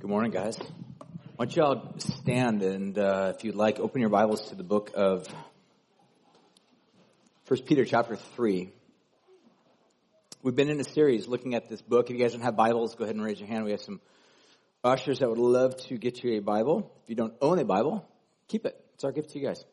Good morning, guys. Why don't y'all stand and, uh, if you'd like, open your Bibles to the book of First Peter chapter 3. We've been in a series looking at this book. If you guys don't have Bibles, go ahead and raise your hand. We have some ushers that would love to get you a Bible. If you don't own a Bible, keep it. It's our gift to you guys.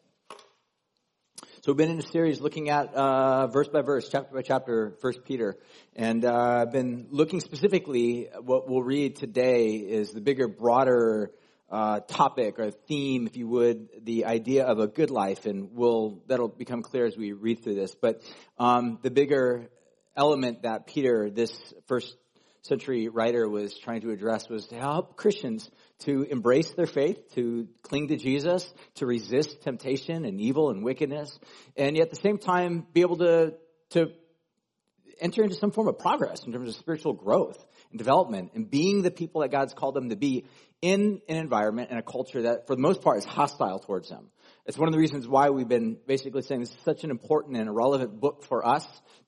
So we've been in a series looking at uh, verse by verse, chapter by chapter, First Peter, and uh, I've been looking specifically. What we'll read today is the bigger, broader uh, topic or theme, if you would, the idea of a good life, and we'll that'll become clear as we read through this. But um, the bigger element that Peter, this first century writer was trying to address was to help Christians to embrace their faith, to cling to Jesus, to resist temptation and evil and wickedness, and yet at the same time be able to, to enter into some form of progress in terms of spiritual growth and development and being the people that God's called them to be in an environment and a culture that for the most part is hostile towards them. It's one of the reasons why we've been basically saying this is such an important and relevant book for us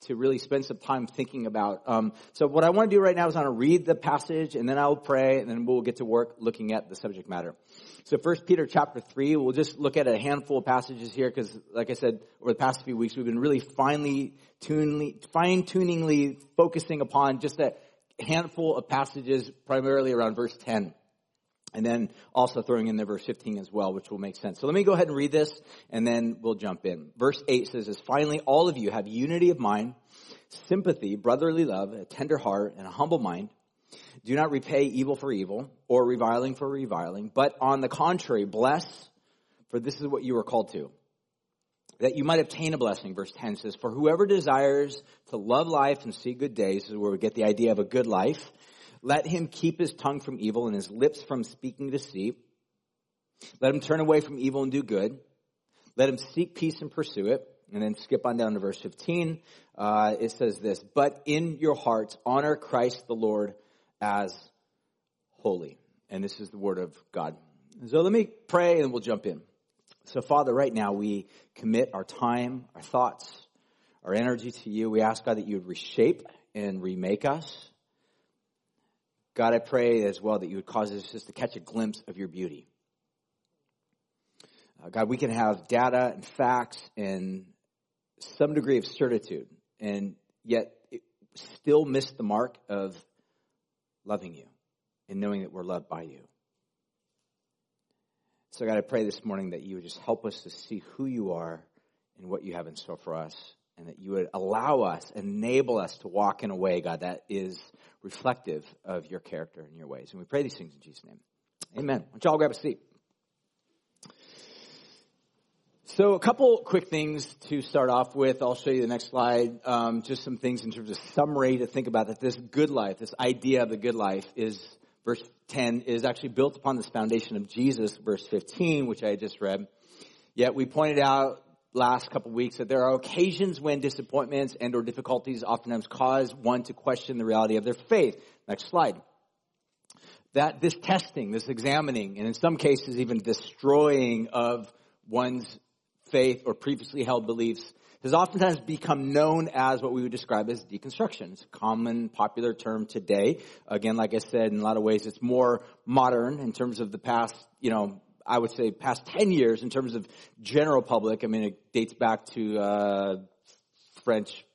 to really spend some time thinking about. Um, so what I want to do right now is I want to read the passage and then I'll pray and then we'll get to work looking at the subject matter. So First Peter chapter three, we'll just look at a handful of passages here because, like I said, over the past few weeks we've been really finely tuningly, fine tuningly focusing upon just a handful of passages, primarily around verse ten. And then also throwing in the verse 15 as well, which will make sense. So let me go ahead and read this and then we'll jump in. Verse 8 says this, finally all of you have unity of mind, sympathy, brotherly love, a tender heart, and a humble mind. Do not repay evil for evil or reviling for reviling, but on the contrary, bless, for this is what you are called to. That you might obtain a blessing, verse 10 says, for whoever desires to love life and see good days is where we get the idea of a good life let him keep his tongue from evil and his lips from speaking deceit. Let him turn away from evil and do good. Let him seek peace and pursue it. And then skip on down to verse 15. Uh, it says this, but in your hearts honor Christ the Lord as holy. And this is the word of God. So let me pray and we'll jump in. So Father, right now we commit our time, our thoughts, our energy to you. We ask God that you would reshape and remake us. God, I pray as well that you would cause us just to catch a glimpse of your beauty. Uh, God, we can have data and facts and some degree of certitude, and yet still miss the mark of loving you and knowing that we're loved by you. So, God, I pray this morning that you would just help us to see who you are and what you have in store for us and that you would allow us, enable us to walk in a way, God, that is reflective of your character and your ways. And we pray these things in Jesus' name. Amen. Why don't y'all grab a seat? So a couple quick things to start off with. I'll show you the next slide. Um, just some things in terms of summary to think about that this good life, this idea of the good life is, verse 10, is actually built upon this foundation of Jesus, verse 15, which I just read. Yet we pointed out last couple weeks that there are occasions when disappointments and or difficulties oftentimes cause one to question the reality of their faith. Next slide. That this testing, this examining, and in some cases even destroying of one's faith or previously held beliefs has oftentimes become known as what we would describe as deconstruction. It's a common, popular term today. Again, like I said, in a lot of ways, it's more modern in terms of the past, you know, I would say past 10 years in terms of general public. I mean, it dates back to, uh, French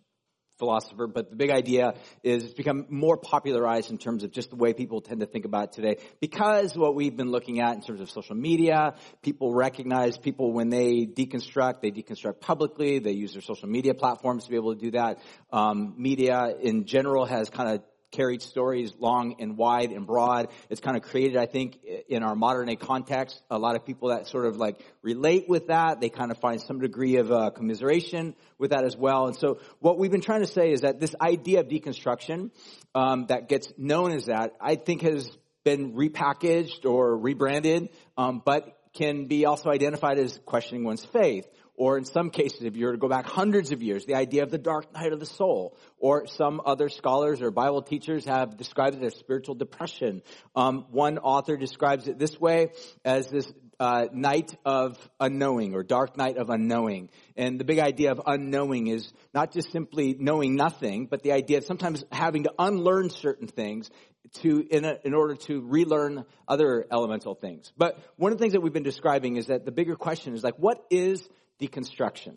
philosopher, but the big idea is it's become more popularized in terms of just the way people tend to think about it today. Because what we've been looking at in terms of social media, people recognize people when they deconstruct, they deconstruct publicly, they use their social media platforms to be able to do that. Um, media in general has kind of carried stories long and wide and broad. It's kind of created, I think, in our modern day context, a lot of people that sort of like relate with that. They kind of find some degree of uh, commiseration with that as well. And so what we've been trying to say is that this idea of deconstruction um, that gets known as that, I think has been repackaged or rebranded, um, but can be also identified as questioning one's faith or in some cases, if you were to go back hundreds of years, the idea of the dark night of the soul, or some other scholars or Bible teachers have described it as spiritual depression. Um, one author describes it this way as this uh, night of unknowing or dark night of unknowing. And the big idea of unknowing is not just simply knowing nothing, but the idea of sometimes having to unlearn certain things to in, a, in order to relearn other elemental things. But one of the things that we've been describing is that the bigger question is like, what is deconstruction?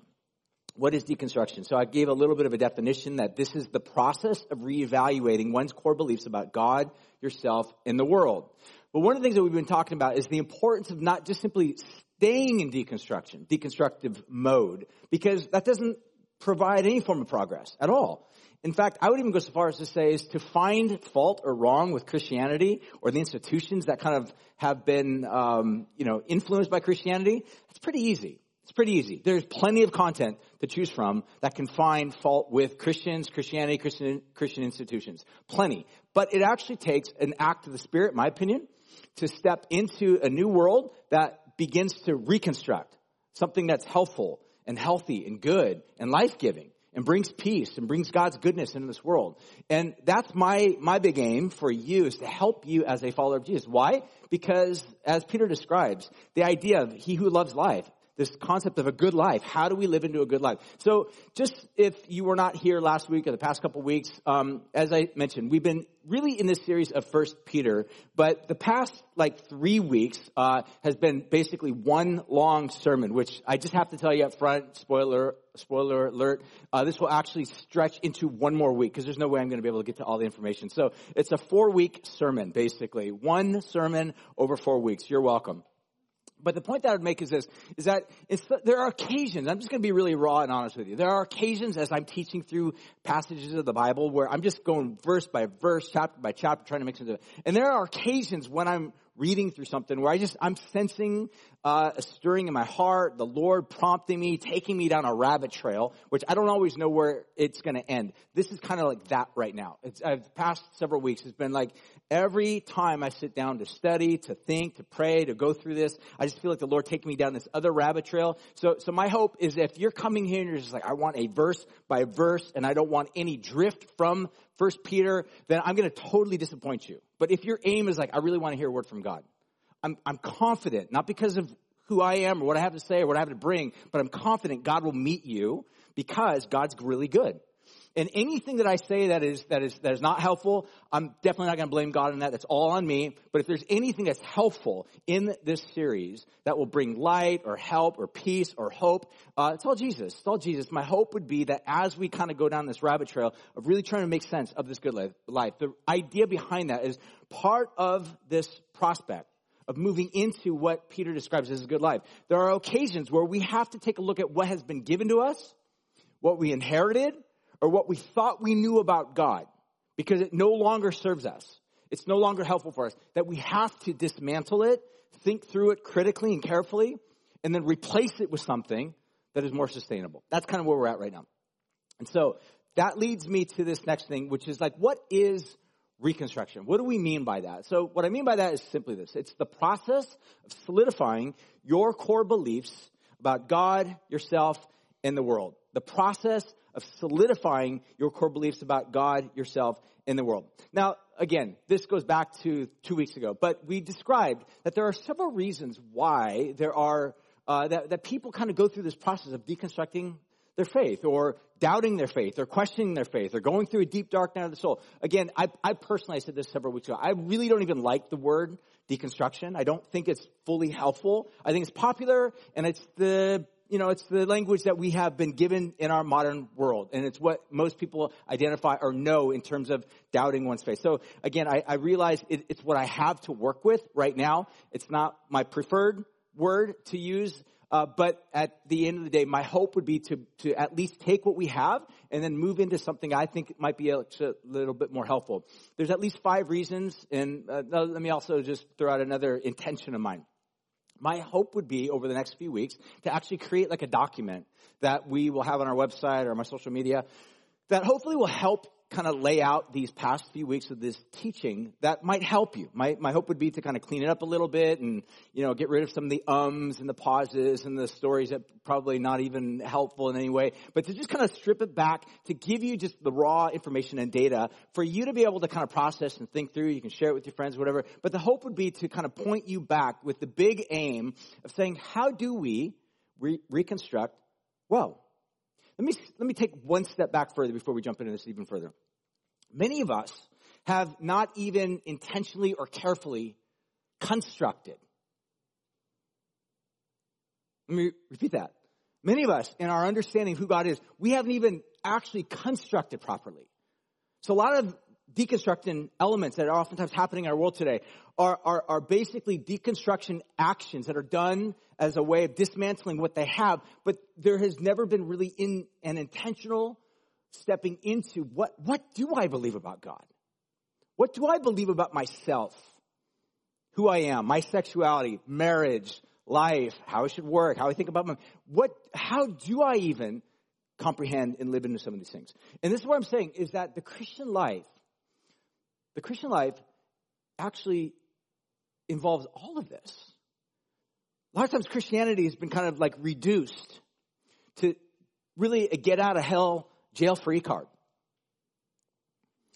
What is deconstruction? So I gave a little bit of a definition that this is the process of reevaluating one's core beliefs about God, yourself, and the world. But one of the things that we've been talking about is the importance of not just simply staying in deconstruction, deconstructive mode, because that doesn't provide any form of progress at all. In fact, I would even go so far as to say is to find fault or wrong with Christianity or the institutions that kind of have been, um, you know, influenced by Christianity. It's pretty easy. It's pretty easy. There's plenty of content to choose from that can find fault with Christians, Christianity, Christian, Christian institutions. Plenty. But it actually takes an act of the Spirit, my opinion, to step into a new world that begins to reconstruct something that's helpful and healthy and good and life-giving and brings peace and brings God's goodness into this world. And that's my, my big aim for you is to help you as a follower of Jesus. Why? Because as Peter describes, the idea of he who loves life this concept of a good life. How do we live into a good life? So, just if you were not here last week or the past couple weeks, um, as I mentioned, we've been really in this series of First Peter, but the past like three weeks uh, has been basically one long sermon, which I just have to tell you up front. Spoiler, spoiler alert. Uh, this will actually stretch into one more week because there's no way I'm going to be able to get to all the information. So it's a four week sermon, basically one sermon over four weeks. You're welcome. But the point that I would make is this, is that there are occasions, I'm just going to be really raw and honest with you. There are occasions as I'm teaching through passages of the Bible where I'm just going verse by verse, chapter by chapter, trying to make sense of it. And there are occasions when I'm reading through something where I just, I'm sensing uh, a stirring in my heart, the Lord prompting me, taking me down a rabbit trail, which I don't always know where it's going to end. This is kind of like that right now. It's, I've past several weeks, it's been like every time I sit down to study, to think, to pray, to go through this, I just feel like the Lord taking me down this other rabbit trail. So, so my hope is if you're coming here and you're just like, I want a verse by verse and I don't want any drift from First Peter, then I'm going to totally disappoint you. But if your aim is like, I really want to hear a word from God, I'm, I'm confident, not because of who I am or what I have to say or what I have to bring, but I'm confident God will meet you because God's really good. And anything that I say that is, that is, that is not helpful, I'm definitely not going to blame God on that. That's all on me. But if there's anything that's helpful in this series that will bring light or help or peace or hope, uh, it's all Jesus. It's all Jesus. My hope would be that as we kind of go down this rabbit trail of really trying to make sense of this good life, the idea behind that is part of this prospect of moving into what Peter describes as a good life. There are occasions where we have to take a look at what has been given to us, what we inherited, or what we thought we knew about God because it no longer serves us. It's no longer helpful for us. That we have to dismantle it, think through it critically and carefully, and then replace it with something that is more sustainable. That's kind of where we're at right now. And so that leads me to this next thing, which is like, what is reconstruction? What do we mean by that? So what I mean by that is simply this. It's the process of solidifying your core beliefs about God, yourself, and the world. The process of solidifying your core beliefs about God, yourself, and the world. Now, again, this goes back to two weeks ago, but we described that there are several reasons why there are, uh, that, that people kind of go through this process of deconstructing their faith or doubting their faith or questioning their faith or going through a deep dark night of the soul. Again, I, I personally, I said this several weeks ago, I really don't even like the word deconstruction. I don't think it's fully helpful. I think it's popular and it's the you know, it's the language that we have been given in our modern world. And it's what most people identify or know in terms of doubting one's faith. So again, I, I realize it, it's what I have to work with right now. It's not my preferred word to use. Uh, but at the end of the day, my hope would be to, to at least take what we have and then move into something I think might be a, a little bit more helpful. There's at least five reasons, and uh, let me also just throw out another intention of mine my hope would be over the next few weeks to actually create like a document that we will have on our website or my social media that hopefully will help kind of lay out these past few weeks of this teaching that might help you. My, my hope would be to kind of clean it up a little bit and, you know, get rid of some of the ums and the pauses and the stories that probably not even helpful in any way, but to just kind of strip it back to give you just the raw information and data for you to be able to kind of process and think through. You can share it with your friends, whatever. But the hope would be to kind of point you back with the big aim of saying, how do we re- reconstruct well? Let me, let me take one step back further before we jump into this even further. Many of us have not even intentionally or carefully constructed. Let me repeat that. Many of us, in our understanding of who God is, we haven't even actually constructed properly. So a lot of deconstructing elements that are oftentimes happening in our world today are, are, are basically deconstruction actions that are done as a way of dismantling what they have, but there has never been really in an intentional stepping into what, what do I believe about God? What do I believe about myself? Who I am, my sexuality, marriage, life, how I should work, how I think about my, what, how do I even comprehend and live into some of these things? And this is what I'm saying is that the Christian life, the Christian life actually involves all of this. A lot of times Christianity has been kind of like reduced to really a get out of hell jail free card.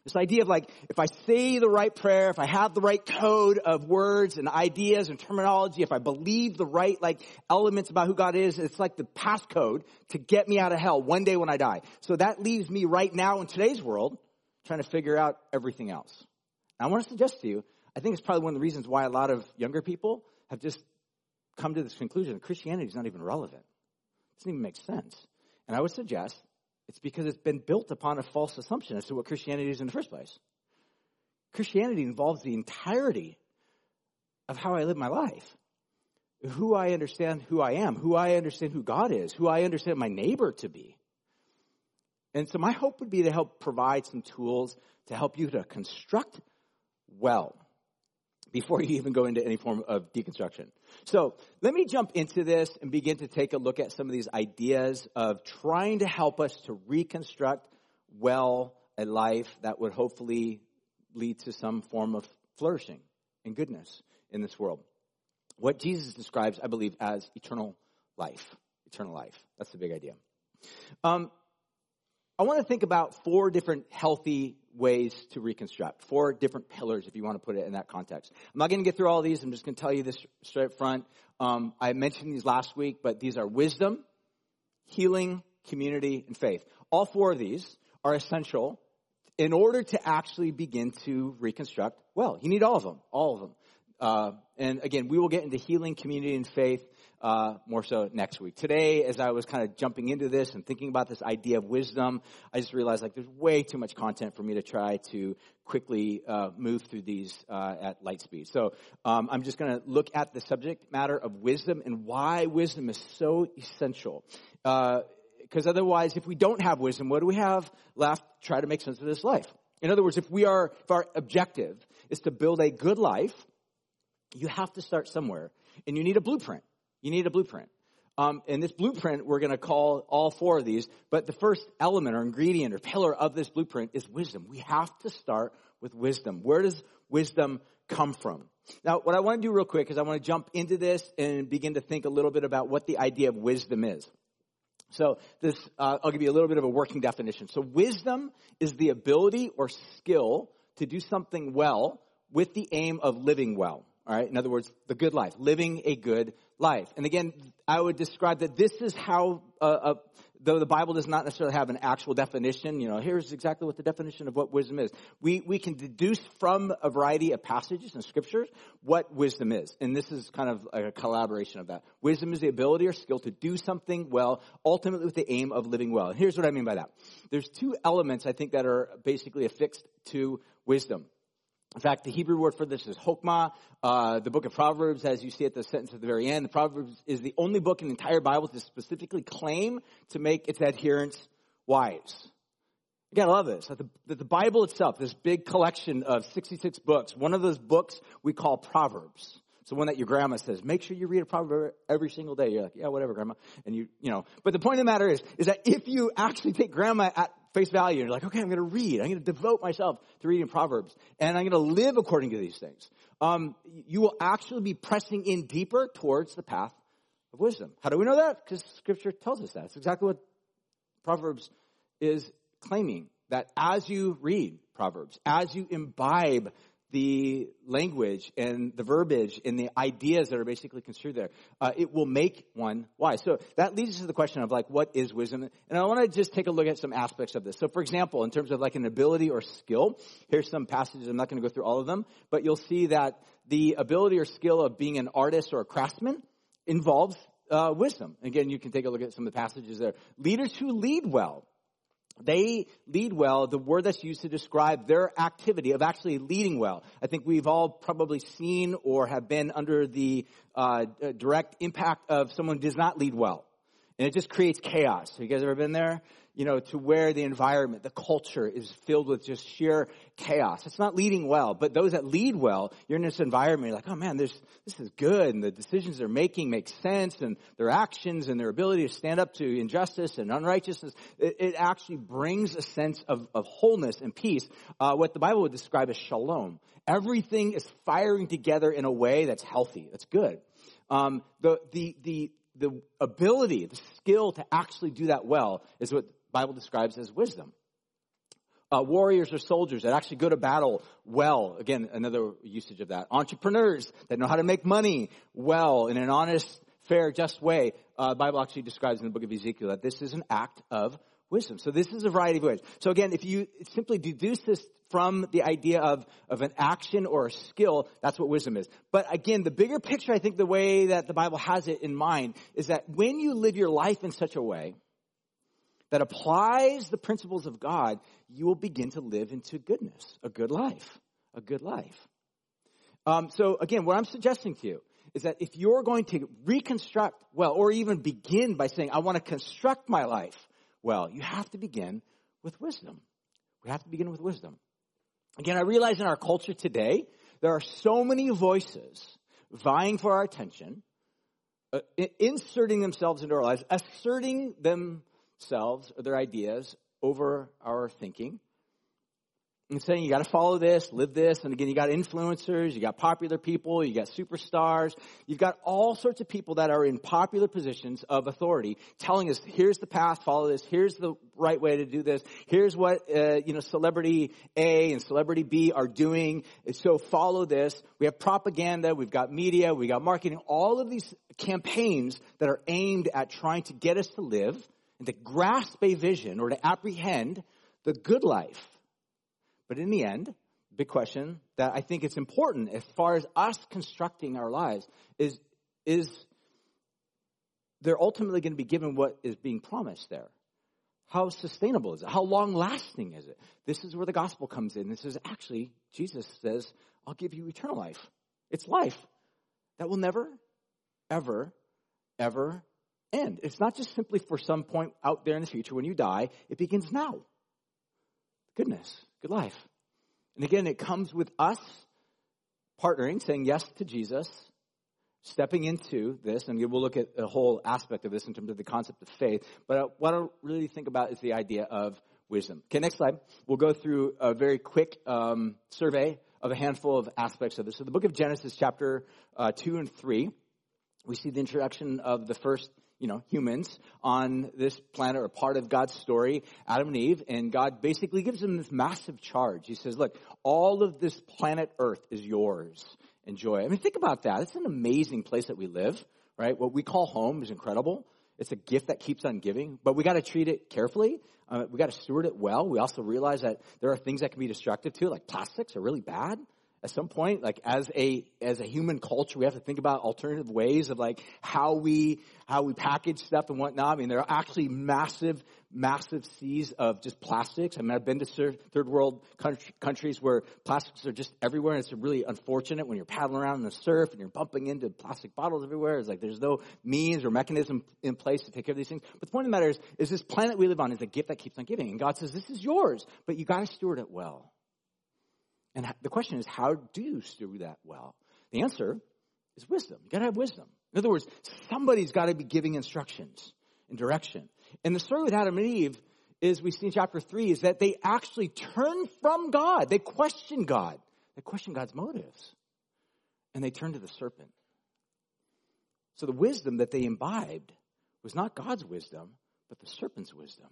This idea of like, if I say the right prayer, if I have the right code of words and ideas and terminology, if I believe the right like elements about who God is, it's like the passcode to get me out of hell one day when I die. So that leaves me right now in today's world trying to figure out everything else. I want to suggest to you, I think it's probably one of the reasons why a lot of younger people have just come to this conclusion that Christianity is not even relevant. It doesn't even make sense. And I would suggest it's because it's been built upon a false assumption as to what Christianity is in the first place. Christianity involves the entirety of how I live my life. Who I understand who I am, who I understand who God is, who I understand my neighbor to be. And so my hope would be to help provide some tools to help you to construct well before you even go into any form of deconstruction. So let me jump into this and begin to take a look at some of these ideas of trying to help us to reconstruct well a life that would hopefully lead to some form of flourishing and goodness in this world. What Jesus describes, I believe, as eternal life. Eternal life. That's the big idea. Um, I want to think about four different healthy ways to reconstruct, four different pillars, if you want to put it in that context. I'm not going to get through all these. I'm just going to tell you this straight up front. Um, I mentioned these last week, but these are wisdom, healing, community, and faith. All four of these are essential in order to actually begin to reconstruct well. You need all of them, all of them. Uh, and again, we will get into healing, community, and faith uh, more so next week. Today, as I was kind of jumping into this and thinking about this idea of wisdom, I just realized like there's way too much content for me to try to quickly uh, move through these uh, at light speed. So um, I'm just going to look at the subject matter of wisdom and why wisdom is so essential. Because uh, otherwise, if we don't have wisdom, what do we have left? Try to make sense of this life. In other words, if we are, if our objective is to build a good life, you have to start somewhere, and you need a blueprint. You need a blueprint. Um, and this blueprint, we're going to call all four of these, but the first element or ingredient or pillar of this blueprint is wisdom. We have to start with wisdom. Where does wisdom come from? Now, what I want to do real quick is I want to jump into this and begin to think a little bit about what the idea of wisdom is. So this, uh, I'll give you a little bit of a working definition. So wisdom is the ability or skill to do something well with the aim of living well. All right. In other words, the good life, living a good life. And again, I would describe that this is how, uh, uh, though the Bible does not necessarily have an actual definition, you know, here's exactly what the definition of what wisdom is. We, we can deduce from a variety of passages and scriptures what wisdom is. And this is kind of a collaboration of that. Wisdom is the ability or skill to do something well, ultimately with the aim of living well. And here's what I mean by that. There's two elements I think that are basically affixed to wisdom. In fact, the Hebrew word for this is chokmah. Uh, the book of Proverbs, as you see at the sentence at the very end, the Proverbs is the only book in the entire Bible to specifically claim to make its adherents wise. You gotta love this. That the, that the Bible itself, this big collection of 66 books, one of those books we call Proverbs. It's the one that your grandma says, make sure you read a proverb every single day. You're like, yeah, whatever, grandma. And you, you know, but the point of the matter is, is that if you actually take grandma at face value you're like, okay, I'm going to read. I'm going to devote myself to reading Proverbs and I'm going to live according to these things. Um, you will actually be pressing in deeper towards the path of wisdom. How do we know that? Because scripture tells us that. It's exactly what Proverbs is claiming that as you read Proverbs, as you imbibe the language and the verbiage and the ideas that are basically construed there. Uh, it will make one wise. So that leads us to the question of like, what is wisdom? And I want to just take a look at some aspects of this. So for example, in terms of like an ability or skill, here's some passages. I'm not going to go through all of them, but you'll see that the ability or skill of being an artist or a craftsman involves uh, wisdom. Again, you can take a look at some of the passages there. Leaders who lead well they lead well, the word that's used to describe their activity of actually leading well. I think we've all probably seen or have been under the uh, direct impact of someone who does not lead well. And it just creates chaos. Have you guys ever been there? You know, to where the environment, the culture is filled with just sheer chaos. It's not leading well, but those that lead well, you're in this environment, you're like, oh man, this, this is good, and the decisions they're making make sense, and their actions and their ability to stand up to injustice and unrighteousness, it, it actually brings a sense of, of wholeness and peace, uh, what the Bible would describe as shalom. Everything is firing together in a way that's healthy, that's good. Um, the, the, the, the ability, the skill to actually do that well is what the Bible describes as wisdom. Uh, warriors or soldiers that actually go to battle well. Again, another usage of that. Entrepreneurs that know how to make money well in an honest, fair, just way. Uh, the Bible actually describes in the book of Ezekiel that this is an act of wisdom. So this is a variety of ways. So again, if you simply deduce this from the idea of, of an action or a skill, that's what wisdom is. But again, the bigger picture, I think the way that the Bible has it in mind is that when you live your life in such a way that applies the principles of God, you will begin to live into goodness, a good life, a good life. Um, so again, what I'm suggesting to you is that if you're going to reconstruct, well, or even begin by saying, I want to construct my life, well, you have to begin with wisdom. We have to begin with wisdom. Again, I realize in our culture today, there are so many voices vying for our attention, uh, inserting themselves into our lives, asserting themselves or their ideas over our thinking and saying you got to follow this, live this, and again, you got influencers, you got popular people, you got superstars, you've got all sorts of people that are in popular positions of authority telling us, here's the path, follow this, here's the right way to do this, here's what, uh, you know, celebrity A and celebrity B are doing, so follow this. We have propaganda, we've got media, we got marketing, all of these campaigns that are aimed at trying to get us to live and to grasp a vision or to apprehend the good life but in the end, big question that I think it's important as far as us constructing our lives is, is they're ultimately going to be given what is being promised there. How sustainable is it? How long lasting is it? This is where the gospel comes in. This is actually, Jesus says, I'll give you eternal life. It's life that will never, ever, ever end. It's not just simply for some point out there in the future when you die. It begins now. Goodness good life. And again, it comes with us partnering, saying yes to Jesus, stepping into this, and we'll look at a whole aspect of this in terms of the concept of faith. But what I really think about is the idea of wisdom. Okay, next slide. We'll go through a very quick um, survey of a handful of aspects of this. So the book of Genesis, chapter uh, 2 and 3, we see the introduction of the first you know, humans on this planet are part of God's story, Adam and Eve, and God basically gives them this massive charge. He says, look, all of this planet Earth is yours. Enjoy. I mean, think about that. It's an amazing place that we live, right? What we call home is incredible. It's a gift that keeps on giving, but we got to treat it carefully. Uh, we got to steward it well. We also realize that there are things that can be destructive too, like plastics are really bad at some point, like as a, as a human culture, we have to think about alternative ways of like how we, how we package stuff and whatnot. I mean, there are actually massive, massive seas of just plastics. I mean, I've been to third world countries where plastics are just everywhere and it's really unfortunate when you're paddling around in the surf and you're bumping into plastic bottles everywhere. It's like there's no means or mechanism in place to take care of these things. But the point of the matter is, is this planet we live on is a gift that keeps on giving. And God says, this is yours, but you gotta steward it well. And the question is, how do you do that well? The answer is wisdom. You gotta have wisdom. In other words, somebody's gotta be giving instructions and direction. And the story with Adam and Eve is we see in chapter three is that they actually turn from God. They question God. They question God's motives. And they turn to the serpent. So the wisdom that they imbibed was not God's wisdom, but the serpent's wisdom.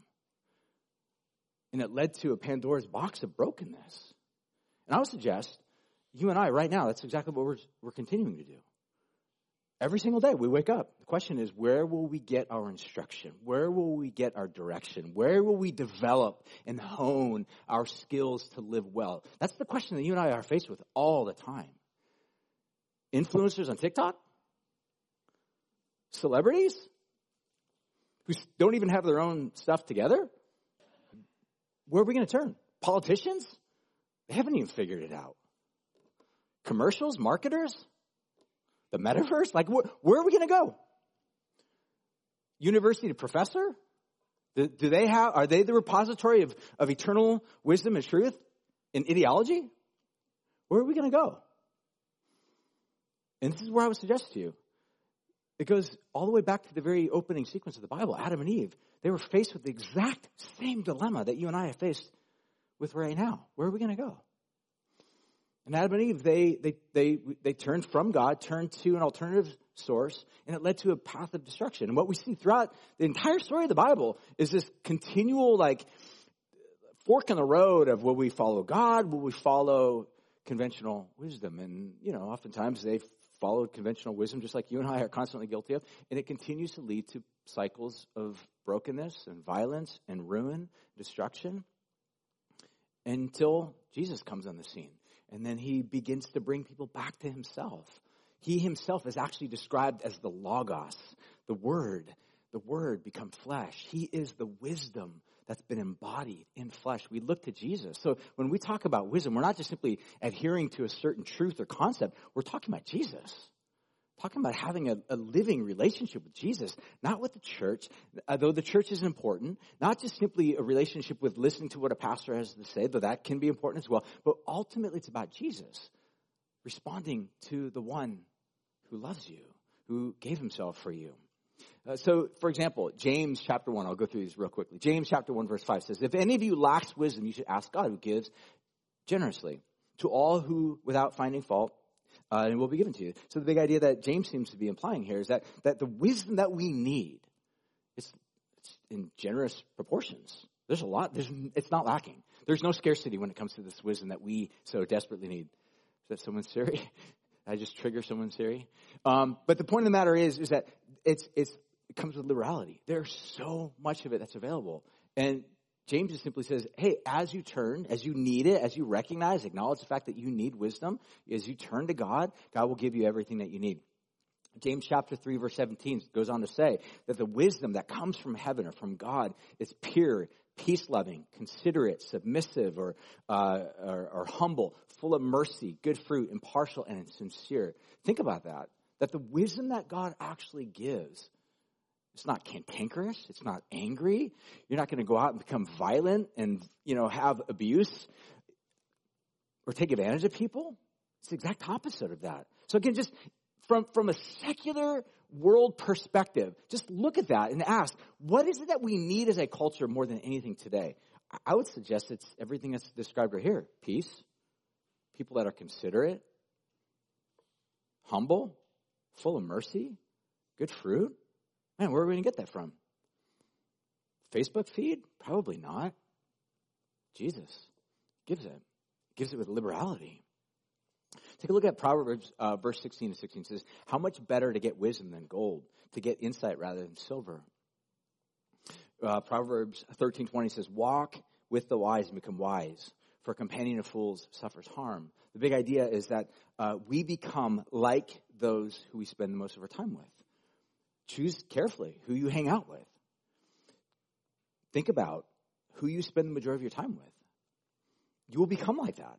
And it led to a Pandora's box of brokenness. And I would suggest you and I, right now, that's exactly what we're, we're continuing to do. Every single day we wake up. The question is, where will we get our instruction? Where will we get our direction? Where will we develop and hone our skills to live well? That's the question that you and I are faced with all the time. Influencers on TikTok? Celebrities? Who don't even have their own stuff together? Where are we going to turn? Politicians? They haven't even figured it out. Commercials? Marketers? The metaverse? Like, wh- where are we going to go? University professor? Do, do, they have, are they the repository of, of eternal wisdom and truth and ideology? Where are we going to go? And this is where I would suggest to you. It goes all the way back to the very opening sequence of the Bible. Adam and Eve, they were faced with the exact same dilemma that you and I have faced with right now. Where are we going to go? And Adam and Eve, they, they, they, they turned from God, turned to an alternative source, and it led to a path of destruction. And what we see throughout the entire story of the Bible is this continual, like, fork in the road of will we follow God? Will we follow conventional wisdom? And, you know, oftentimes they followed conventional wisdom just like you and I are constantly guilty of. And it continues to lead to cycles of brokenness and violence and ruin, destruction, until Jesus comes on the scene. And then he begins to bring people back to himself. He himself is actually described as the Logos, the Word. The Word become flesh. He is the wisdom that's been embodied in flesh. We look to Jesus. So when we talk about wisdom, we're not just simply adhering to a certain truth or concept. We're talking about Jesus talking about having a, a, living relationship with Jesus, not with the church, though the church is important, not just simply a relationship with listening to what a pastor has to say, though that can be important as well, but ultimately it's about Jesus responding to the one who loves you, who gave himself for you. Uh, so, for example, James chapter 1, I'll go through these real quickly. James chapter 1 verse 5 says, If any of you lacks wisdom, you should ask God who gives generously to all who, without finding fault, uh, and will be given to you. So the big idea that James seems to be implying here is that, that the wisdom that we need is it's in generous proportions. There's a lot, there's, it's not lacking. There's no scarcity when it comes to this wisdom that we so desperately need. Is that someone Siri? I just trigger someone Siri? Um, but the point of the matter is, is that it's, it's, it comes with liberality. There's so much of it that's available. And James just simply says, hey, as you turn, as you need it, as you recognize, acknowledge the fact that you need wisdom, as you turn to God, God will give you everything that you need. James chapter 3 verse 17 goes on to say that the wisdom that comes from heaven or from God is pure, peace-loving, considerate, submissive, or, uh, or, or humble, full of mercy, good fruit, impartial, and sincere. Think about that. That the wisdom that God actually gives it's not cantankerous. It's not angry. You're not going to go out and become violent and, you know, have abuse or take advantage of people. It's the exact opposite of that. So again, just from, from a secular world perspective, just look at that and ask, what is it that we need as a culture more than anything today? I would suggest it's everything that's described right here. Peace, people that are considerate, humble, full of mercy, good fruit, Man, where are we going to get that from? Facebook feed? Probably not. Jesus gives it. Gives it with liberality. Take a look at Proverbs uh, verse 16 to 16. It says, How much better to get wisdom than gold, to get insight rather than silver. Uh, Proverbs 13:20 says, "Walk with the wise and become wise, for a companion of fools suffers harm." The big idea is that uh, we become like those who we spend the most of our time with. Choose carefully who you hang out with. Think about who you spend the majority of your time with. You will become like that.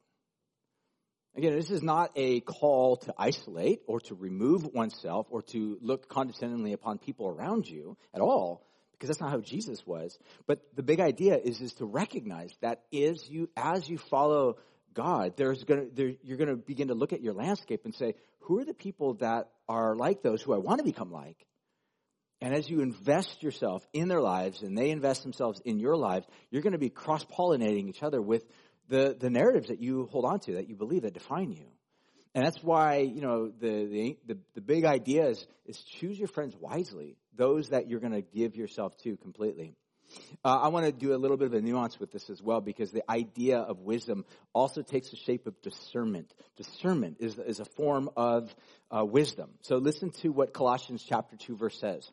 Again, this is not a call to isolate or to remove oneself or to look condescendingly upon people around you at all, because that's not how Jesus was. But the big idea is, is to recognize that is you, as you follow God, there's gonna, there, you're gonna begin to look at your landscape and say, who are the people that are like those who I want to become like? And as you invest yourself in their lives and they invest themselves in your lives, you're going to be cross pollinating each other with the, the narratives that you hold on to, that you believe, that define you. And that's why, you know, the, the, the, the big idea is, is choose your friends wisely, those that you're going to give yourself to completely. Uh, I want to do a little bit of a nuance with this as well because the idea of wisdom also takes the shape of discernment. Discernment is, is a form of uh, wisdom. So listen to what Colossians chapter 2 verse says.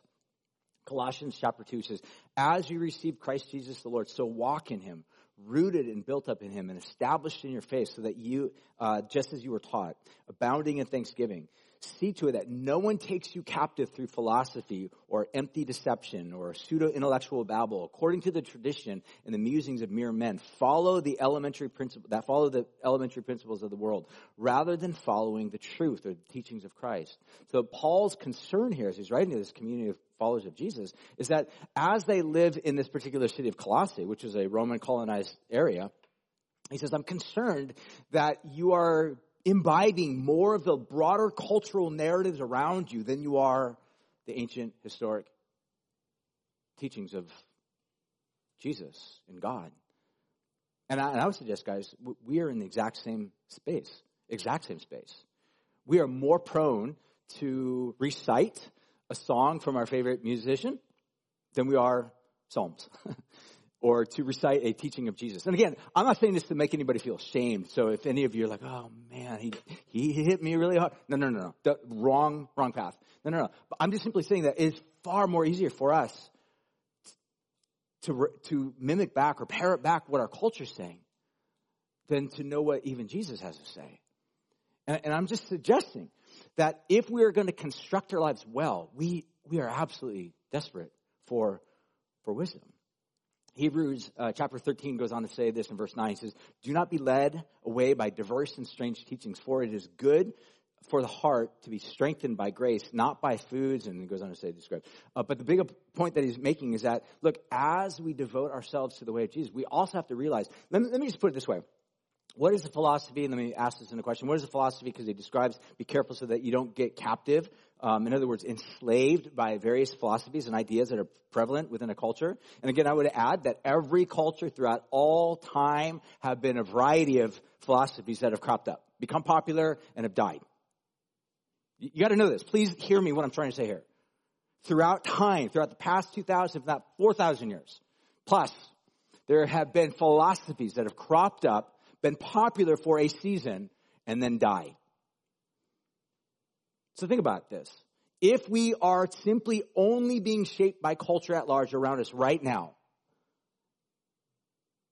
Colossians chapter 2 says, As you receive Christ Jesus the Lord, so walk in him, rooted and built up in him, and established in your faith, so that you, uh, just as you were taught, abounding in thanksgiving. See to it that no one takes you captive through philosophy or empty deception or pseudo intellectual babble. According to the tradition and the musings of mere men follow the elementary principle that follow the elementary principles of the world rather than following the truth or the teachings of christ. So paul's concern here as he's writing to this community of followers of jesus is that as they live in this particular city of colossae which is a roman colonized area he says, I'm concerned that you are imbibing more of the broader cultural narratives around you than you are the ancient historic teachings of Jesus and God. And I, and I would suggest, guys, we are in the exact same space, exact same space. We are more prone to recite a song from our favorite musician than we are Psalms. or to recite a teaching of Jesus. And again, I'm not saying this to make anybody feel shamed. So if any of you are like, oh man, he, he hit me really hard. No, no, no, no. The wrong, wrong path. No, no, no. But I'm just simply saying that it's far more easier for us to, to mimic back or parrot back what our culture's saying than to know what even Jesus has to say. And, and I'm just suggesting that if we are going to construct our lives well, we, we are absolutely desperate for, for wisdom. Hebrews uh, chapter 13 goes on to say this in verse 9. He says, Do not be led away by diverse and strange teachings, for it is good for the heart to be strengthened by grace, not by foods, and he goes on to say, describe. Uh, but the bigger point that he's making is that, look, as we devote ourselves to the way of Jesus, we also have to realize, let me, let me just put it this way. What is the philosophy? And let me ask this in a question. What is the philosophy? Because he describes, be careful so that you don't get captive um, in other words, enslaved by various philosophies and ideas that are prevalent within a culture. And again, I would add that every culture throughout all time have been a variety of philosophies that have cropped up, become popular, and have died. You, you got to know this. Please hear me what I'm trying to say here. Throughout time, throughout the past 2,000, if not 4,000 years, plus, there have been philosophies that have cropped up, been popular for a season, and then die. So think about this. If we are simply only being shaped by culture at large around us right now,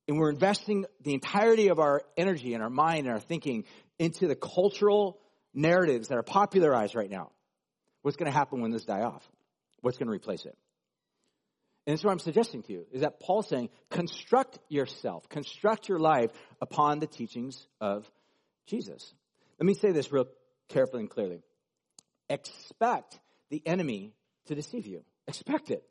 and we're investing the entirety of our energy and our mind and our thinking into the cultural narratives that are popularized right now, what's going to happen when this die off? What's going to replace it? And that's what I'm suggesting to you is that Paul's saying, construct yourself, construct your life upon the teachings of Jesus. Let me say this real carefully and clearly. Expect the enemy to deceive you. Expect it.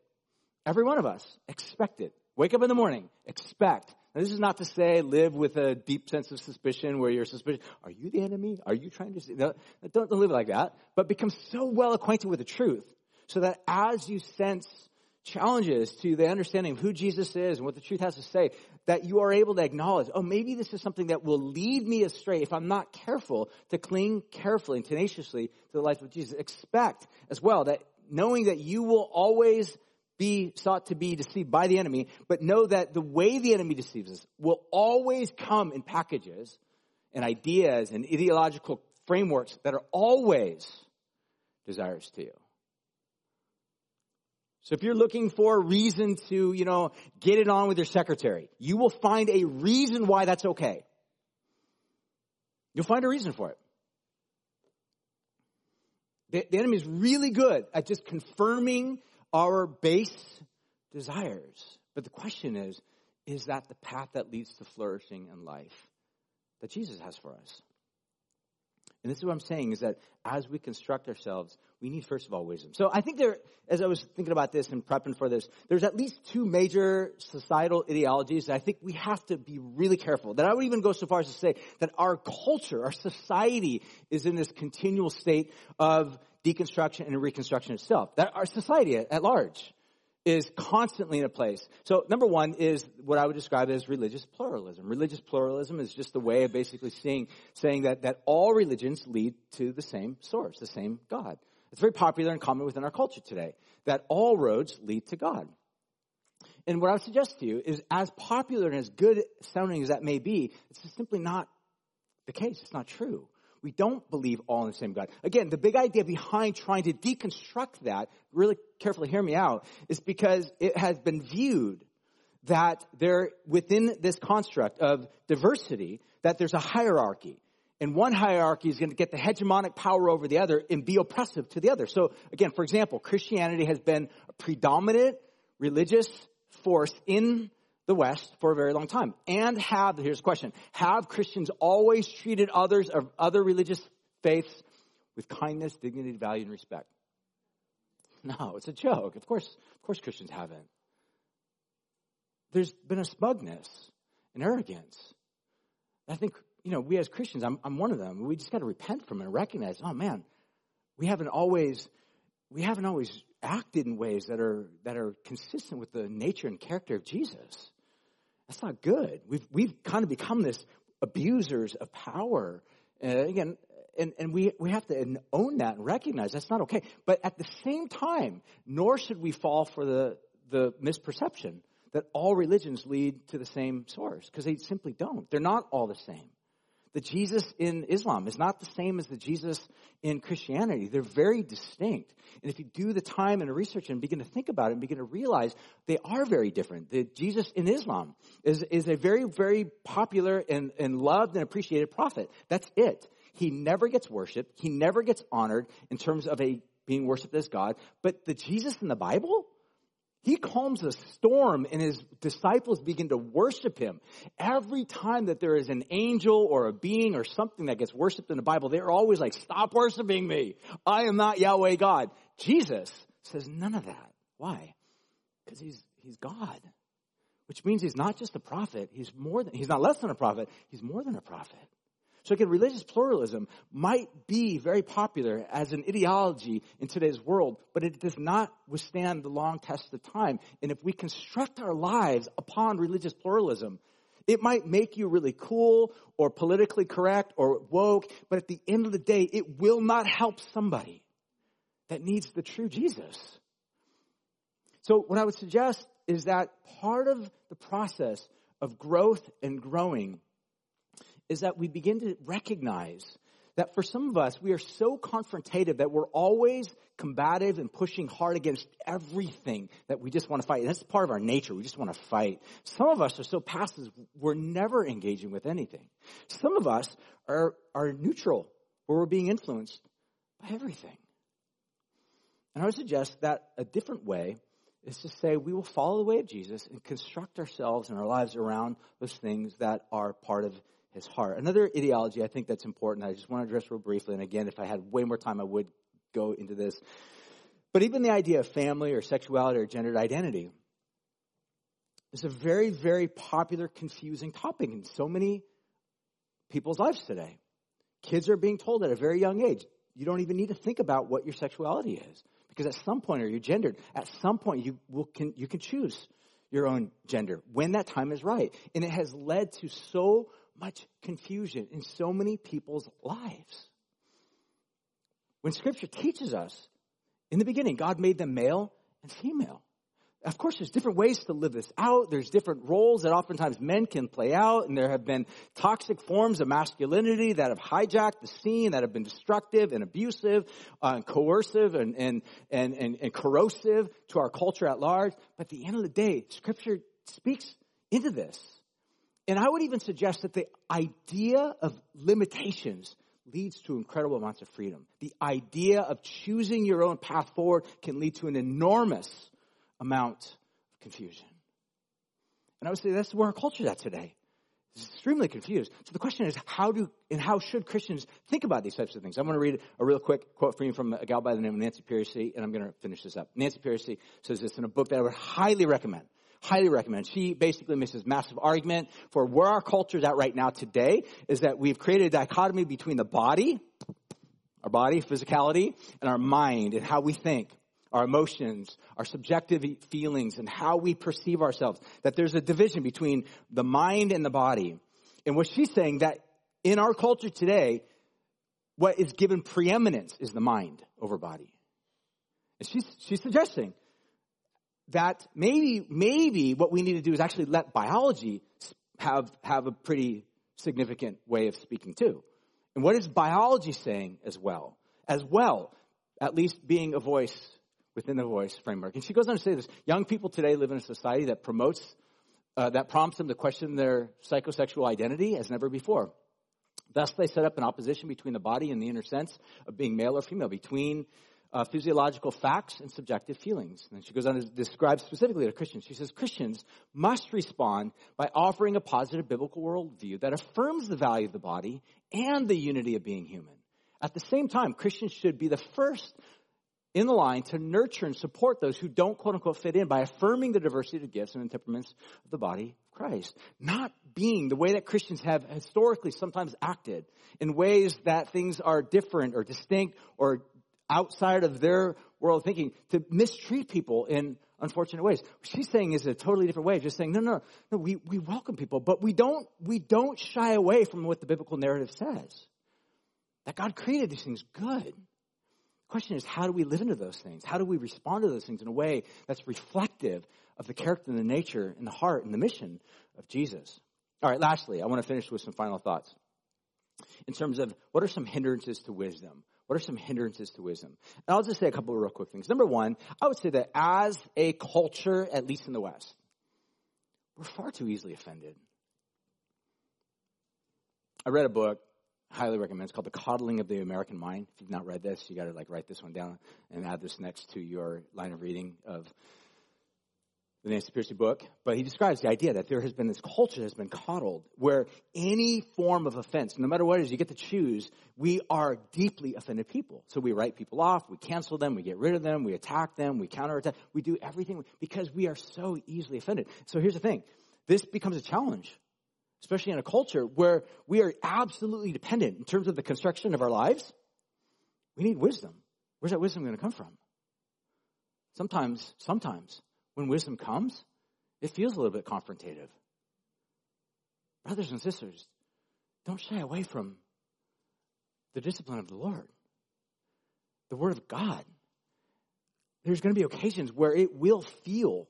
Every one of us, expect it. Wake up in the morning, expect. Now, this is not to say live with a deep sense of suspicion where you're suspicious. Are you the enemy? Are you trying to? No, don't, don't live like that. But become so well acquainted with the truth so that as you sense challenges to the understanding of who Jesus is and what the truth has to say, that you are able to acknowledge, oh, maybe this is something that will lead me astray if I'm not careful to cling carefully and tenaciously to the life of Jesus. Expect as well that knowing that you will always be sought to be deceived by the enemy, but know that the way the enemy deceives us will always come in packages and ideas and ideological frameworks that are always desires to you. So if you're looking for a reason to, you know, get it on with your secretary, you will find a reason why that's okay. You'll find a reason for it. The, the enemy is really good at just confirming our base desires. But the question is, is that the path that leads to flourishing in life that Jesus has for us? And this is what I'm saying is that as we construct ourselves, we need first of all wisdom. So I think there, as I was thinking about this and prepping for this, there's at least two major societal ideologies that I think we have to be really careful. That I would even go so far as to say that our culture, our society is in this continual state of deconstruction and reconstruction itself. That our society at large is constantly in a place. So number one is what I would describe as religious pluralism. Religious pluralism is just the way of basically saying, saying that, that all religions lead to the same source, the same God. It's very popular and common within our culture today that all roads lead to God. And what I would suggest to you is as popular and as good sounding as that may be, it's simply not the case. It's not true. We don't believe all in the same God. Again, the big idea behind trying to deconstruct that, really carefully hear me out, is because it has been viewed that there, within this construct of diversity, that there's a hierarchy. And one hierarchy is going to get the hegemonic power over the other and be oppressive to the other. So again, for example, Christianity has been a predominant religious force in the West for a very long time. And have, here's the question, have Christians always treated others of other religious faiths with kindness, dignity, value, and respect? No, it's a joke. Of course, of course Christians haven't. There's been a smugness and arrogance. I think, you know, we as Christians, I'm, I'm one of them. We just got to repent from it and recognize, oh man, we haven't always, we haven't always acted in ways that are, that are consistent with the nature and character of Jesus. That's not good. We've, we've kind of become this abusers of power. Uh, again, and, and we, we have to own that and recognize that's not okay. But at the same time, nor should we fall for the, the misperception that all religions lead to the same source, because they simply don't. They're not all the same. The Jesus in Islam is not the same as the Jesus in Christianity. They're very distinct. And if you do the time and research and begin to think about it and begin to realize they are very different. The Jesus in Islam is, is a very, very popular and, and loved and appreciated prophet. That's it. He never gets worshiped. He never gets honored in terms of a being worshiped as God. But the Jesus in the Bible, he calms a storm and his disciples begin to worship him. Every time that there is an angel or a being or something that gets worshiped in the Bible, they're always like, stop worshiping me. I am not Yahweh God. Jesus says none of that. Why? Because he's, he's God. Which means he's not just a prophet. He's more than, he's not less than a prophet. He's more than a prophet. So again, religious pluralism might be very popular as an ideology in today's world, but it does not withstand the long test of time. And if we construct our lives upon religious pluralism, it might make you really cool or politically correct or woke, but at the end of the day, it will not help somebody that needs the true Jesus. So what I would suggest is that part of the process of growth and growing is that we begin to recognize that for some of us, we are so confrontative that we're always combative and pushing hard against everything that we just want to fight. And that's part of our nature. We just want to fight. Some of us are so passive, we're never engaging with anything. Some of us are, are neutral, or we're being influenced by everything. And I would suggest that a different way is to say we will follow the way of Jesus and construct ourselves and our lives around those things that are part of his heart. Another ideology I think that's important, I just want to address real briefly, and again, if I had way more time, I would go into this. But even the idea of family or sexuality or gendered identity is a very, very popular, confusing topic in so many people's lives today. Kids are being told at a very young age, you don't even need to think about what your sexuality is. Because at some point, are you're gendered, at some point you will can you can choose your own gender when that time is right. And it has led to so much confusion in so many people's lives. When scripture teaches us, in the beginning, God made them male and female. Of course, there's different ways to live this out. There's different roles that oftentimes men can play out, and there have been toxic forms of masculinity that have hijacked the scene, that have been destructive and abusive, uh, and coercive and, and, and, and, and corrosive to our culture at large. But at the end of the day, Scripture speaks into this. And I would even suggest that the idea of limitations leads to incredible amounts of freedom. The idea of choosing your own path forward can lead to an enormous amount of confusion. And I would say that's where our culture is at today. It's extremely confused. So the question is, how do and how should Christians think about these types of things? I'm going to read a real quick quote for you from a gal by the name of Nancy Pearcey, and I'm going to finish this up. Nancy Pearcey says this in a book that I would highly recommend highly recommend. She basically makes this massive argument for where our culture is at right now today is that we've created a dichotomy between the body, our body, physicality, and our mind and how we think, our emotions, our subjective feelings, and how we perceive ourselves. That there's a division between the mind and the body. And what she's saying that in our culture today, what is given preeminence is the mind over body. And she's, she's suggesting that maybe, maybe what we need to do is actually let biology have, have a pretty significant way of speaking too. And what is biology saying as well? As well, at least being a voice within the voice framework. And she goes on to say this, young people today live in a society that promotes, uh, that prompts them to question their psychosexual identity as never before. Thus, they set up an opposition between the body and the inner sense of being male or female, between uh, physiological facts and subjective feelings. And she goes on to describe specifically to Christians. She says Christians must respond by offering a positive biblical worldview that affirms the value of the body and the unity of being human. At the same time, Christians should be the first in the line to nurture and support those who don't quote unquote fit in by affirming the diversity of gifts and temperaments of the body of Christ. Not being the way that Christians have historically sometimes acted in ways that things are different or distinct or outside of their world thinking to mistreat people in unfortunate ways. What she's saying is a totally different way just saying, no, no, no, we, we welcome people, but we don't, we don't shy away from what the biblical narrative says. That God created these things good. The question is, how do we live into those things? How do we respond to those things in a way that's reflective of the character and the nature and the heart and the mission of Jesus? All right, lastly, I want to finish with some final thoughts in terms of what are some hindrances to wisdom? What are some hindrances to wisdom? And I'll just say a couple of real quick things. Number one, I would say that as a culture, at least in the West, we're far too easily offended. I read a book, highly recommend. It's called The Coddling of the American Mind. If you've not read this, you got to like write this one down and add this next to your line of reading of the Nancy Pearcey book, but he describes the idea that there has been this culture that has been coddled where any form of offense, no matter what it is, you get to choose, we are deeply offended people. So we write people off, we cancel them, we get rid of them, we attack them, we counterattack, we do everything because we are so easily offended. So here's the thing. This becomes a challenge, especially in a culture where we are absolutely dependent in terms of the construction of our lives. We need wisdom. Where's that wisdom going to come from? Sometimes, sometimes when wisdom comes, it feels a little bit confrontative. Brothers and sisters, don't shy away from the discipline of the Lord, the Word of God. There's going to be occasions where it will feel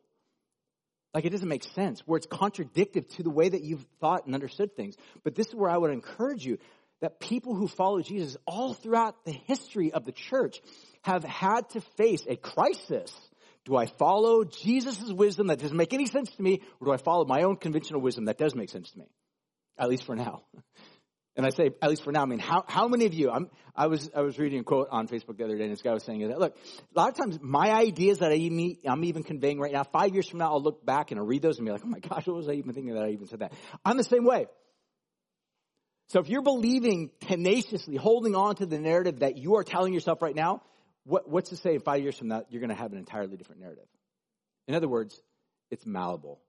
like it doesn't make sense, where it's contradictory to the way that you've thought and understood things. But this is where I would encourage you that people who follow Jesus all throughout the history of the church have had to face a crisis do I follow Jesus' wisdom that doesn't make any sense to me, or do I follow my own conventional wisdom that does make sense to me? At least for now. And I say, at least for now, I mean, how, how many of you, I'm, I was, I was reading a quote on Facebook the other day and this guy was saying that, look, a lot of times my ideas that I even, I'm even conveying right now, five years from now, I'll look back and I'll read those and be like, oh my gosh, what was I even thinking that I even said that? I'm the same way. So if you're believing tenaciously, holding on to the narrative that you are telling yourself right now, what, what's to say in five years from now you're going to have an entirely different narrative? In other words, it's malleable.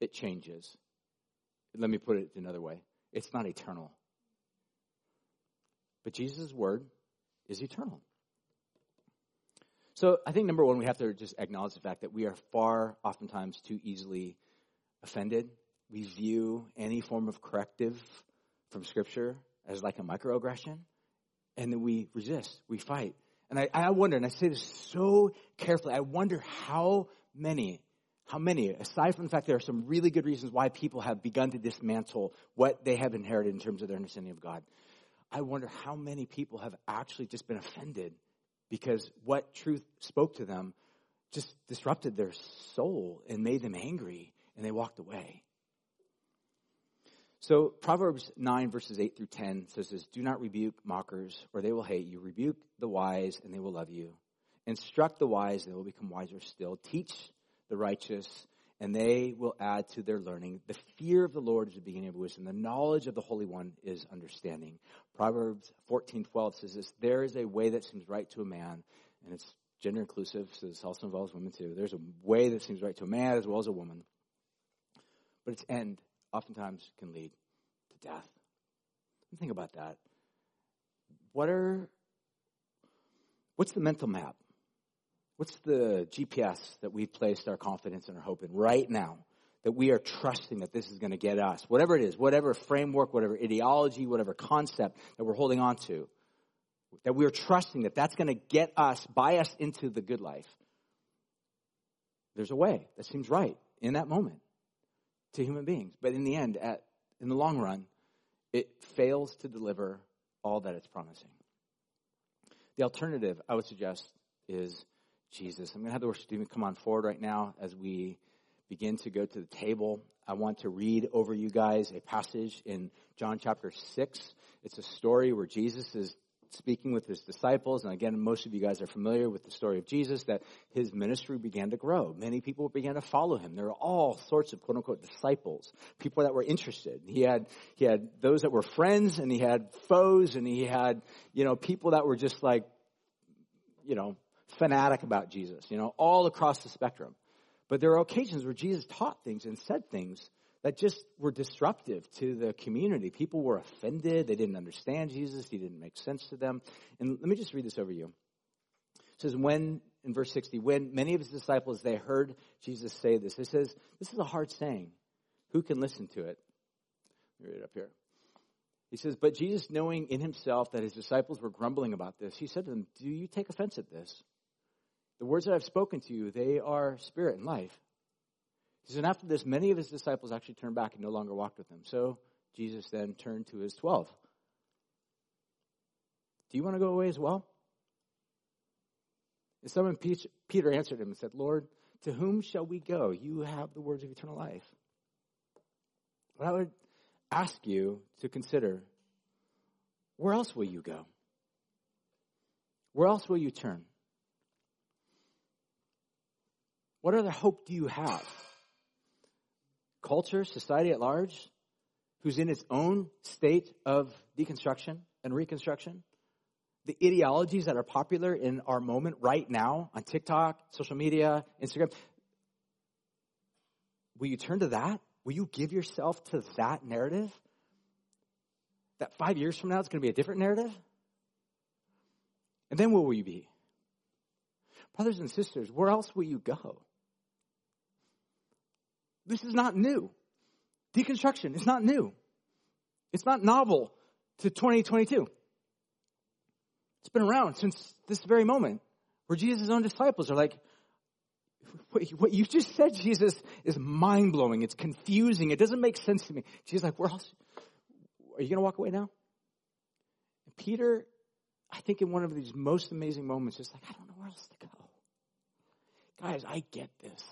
It changes. Let me put it another way. It's not eternal. But Jesus' word is eternal. So I think number one, we have to just acknowledge the fact that we are far, oftentimes, too easily offended. We view any form of corrective from Scripture as like a microaggression, and then we resist, we fight, and I, I wonder, and I say this so carefully, I wonder how many, how many, aside from the fact there are some really good reasons why people have begun to dismantle what they have inherited in terms of their understanding of God, I wonder how many people have actually just been offended because what truth spoke to them just disrupted their soul and made them angry and they walked away. So Proverbs 9 verses 8 through 10 says this, do not rebuke mockers or they will hate you. Rebuke the wise and they will love you. Instruct the wise and they will become wiser still. Teach the righteous and they will add to their learning. The fear of the Lord is the beginning of wisdom. The knowledge of the Holy One is understanding. Proverbs 14:12 says this, there is a way that seems right to a man and it's gender inclusive, so this also involves women too. There's a way that seems right to a man as well as a woman. But its end oftentimes can lead to death. Think about that. What are what's the mental map? What's the GPS that we've placed our confidence and our hope in right now? That we are trusting that this is going to get us, whatever it is, whatever framework, whatever ideology, whatever concept that we're holding on to, that we are trusting that that's going to get us, buy us into the good life. there's a way that seems right in that moment to human beings. But in the end, at, in the long run, it fails to deliver all that it's promising. The alternative, I would suggest, is Jesus. I'm going to have the worship team come on forward right now as we begin to go to the table. I want to read over you guys a passage in John chapter 6. It's a story where Jesus is speaking with his disciples, and again, most of you guys are familiar with the story of Jesus, that his ministry began to grow. Many people began to follow him. There were all sorts of quote unquote disciples, people that were interested. He had, he had those that were friends, and he had foes, and he had, you know, people that were just like, you know, fanatic about Jesus, you know, all across the spectrum. But there are occasions where Jesus taught things and said things that just were disruptive to the community. People were offended. They didn't understand Jesus. He didn't make sense to them. And let me just read this over you. It says, when, in verse 60, when many of his disciples, they heard Jesus say this, it says, this is a hard saying. Who can listen to it? Let me read it up here. He says, but Jesus, knowing in himself that his disciples were grumbling about this, he said to them, do you take offense at this? The words that I've spoken to you, they are spirit and life. He and after this, many of his disciples actually turned back and no longer walked with him. So Jesus then turned to his twelve. Do you want to go away as well? And someone, Peter answered him and said, Lord, to whom shall we go? You have the words of eternal life. But I would ask you to consider, where else will you go? Where else will you turn? What other hope do you have? Culture, society at large, who's in its own state of deconstruction and reconstruction, the ideologies that are popular in our moment right now on TikTok, social media, Instagram, will you turn to that? Will you give yourself to that narrative? That five years from now it's going to be a different narrative? And then where will you be? Brothers and sisters, where else will you go? This is not new. Deconstruction is not new. It's not novel to 2022. It's been around since this very moment where Jesus' own disciples are like, what you just said, Jesus, is mind blowing. It's confusing. It doesn't make sense to me. Jesus like, where else? Are you going to walk away now? And Peter, I think in one of these most amazing moments, is like, I don't know where else to go. Guys, I get this.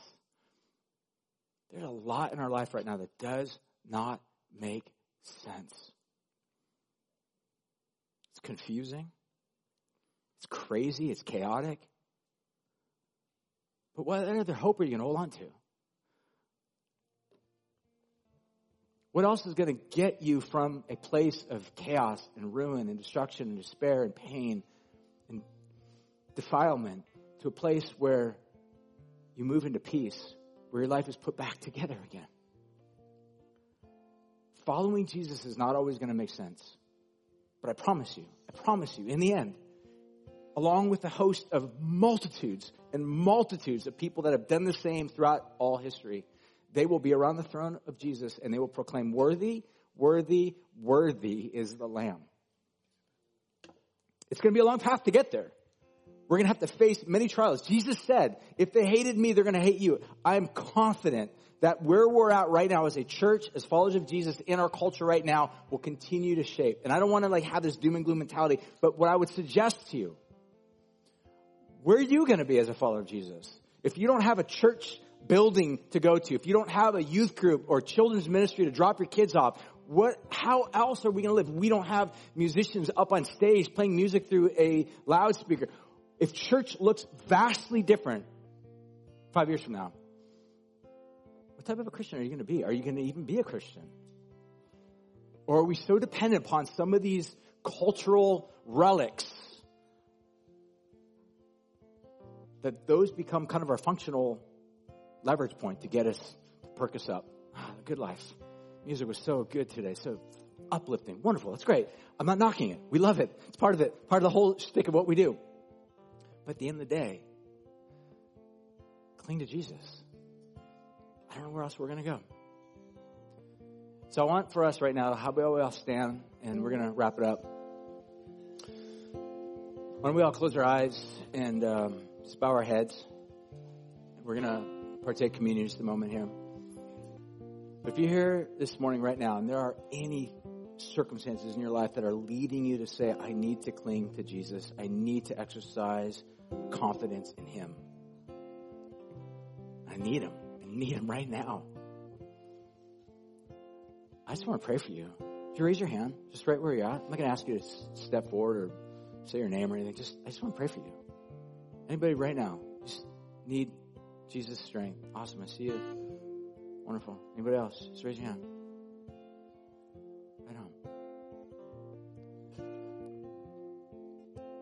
There's a lot in our life right now that does not make sense. It's confusing. It's crazy. It's chaotic. But what other hope are you going to hold on to? What else is going to get you from a place of chaos and ruin and destruction and despair and pain and defilement to a place where you move into peace where your life is put back together again. Following Jesus is not always going to make sense. But I promise you, I promise you, in the end, along with a host of multitudes and multitudes of people that have done the same throughout all history, they will be around the throne of Jesus and they will proclaim, Worthy, worthy, worthy is the Lamb. It's going to be a long path to get there. We're going to have to face many trials. Jesus said, if they hated me, they're going to hate you. I'm confident that where we're at right now as a church, as followers of Jesus in our culture right now will continue to shape. And I don't want to like have this doom and gloom mentality, but what I would suggest to you, where are you going to be as a follower of Jesus? If you don't have a church building to go to, if you don't have a youth group or children's ministry to drop your kids off, what, how else are we going to live? We don't have musicians up on stage playing music through a loudspeaker if church looks vastly different five years from now, what type of a Christian are you going to be? Are you going to even be a Christian? Or are we so dependent upon some of these cultural relics that those become kind of our functional leverage point to get us, to perk us up? Ah, good life. Music was so good today, so uplifting, wonderful. That's great. I'm not knocking it. We love it. It's part of it, part of the whole stick of what we do. But at the end of the day, cling to Jesus. I don't know where else we're going to go. So I want for us right now, how about we all stand and we're going to wrap it up. Why don't we all close our eyes and um, just bow our heads? We're going to partake communion just a moment here. If you're here this morning right now and there are any circumstances in your life that are leading you to say, I need to cling to Jesus, I need to exercise confidence in Him. I need Him. I need Him right now. I just want to pray for you. If you raise your hand, just right where you're at, I'm not going to ask you to step forward or say your name or anything. Just, I just want to pray for you. Anybody right now, just need Jesus' strength. Awesome. I see you. Wonderful. Anybody else? Just raise your hand.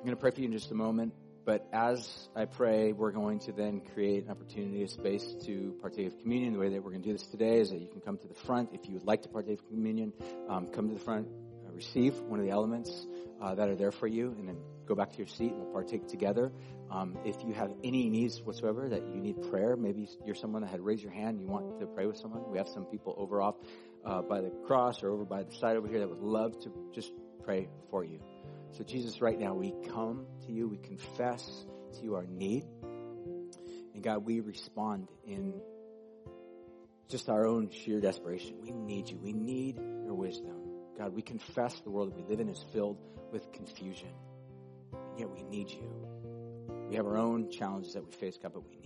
I'm going to pray for you in just a moment. But as I pray, we're going to then create an opportunity, a space to partake of communion. The way that we're going to do this today is that you can come to the front. If you would like to partake of communion, um, come to the front, uh, receive one of the elements uh, that are there for you, and then go back to your seat and we'll partake together. Um, if you have any needs whatsoever that you need prayer, maybe you're someone that had raised your hand and you want to pray with someone. We have some people over off uh, by the cross or over by the side over here that would love to just pray for you. So, Jesus, right now we come to you, we confess to you our need. And God, we respond in just our own sheer desperation. We need you. We need your wisdom. God, we confess the world that we live in is filled with confusion. And yet we need you. We have our own challenges that we face, God, but we need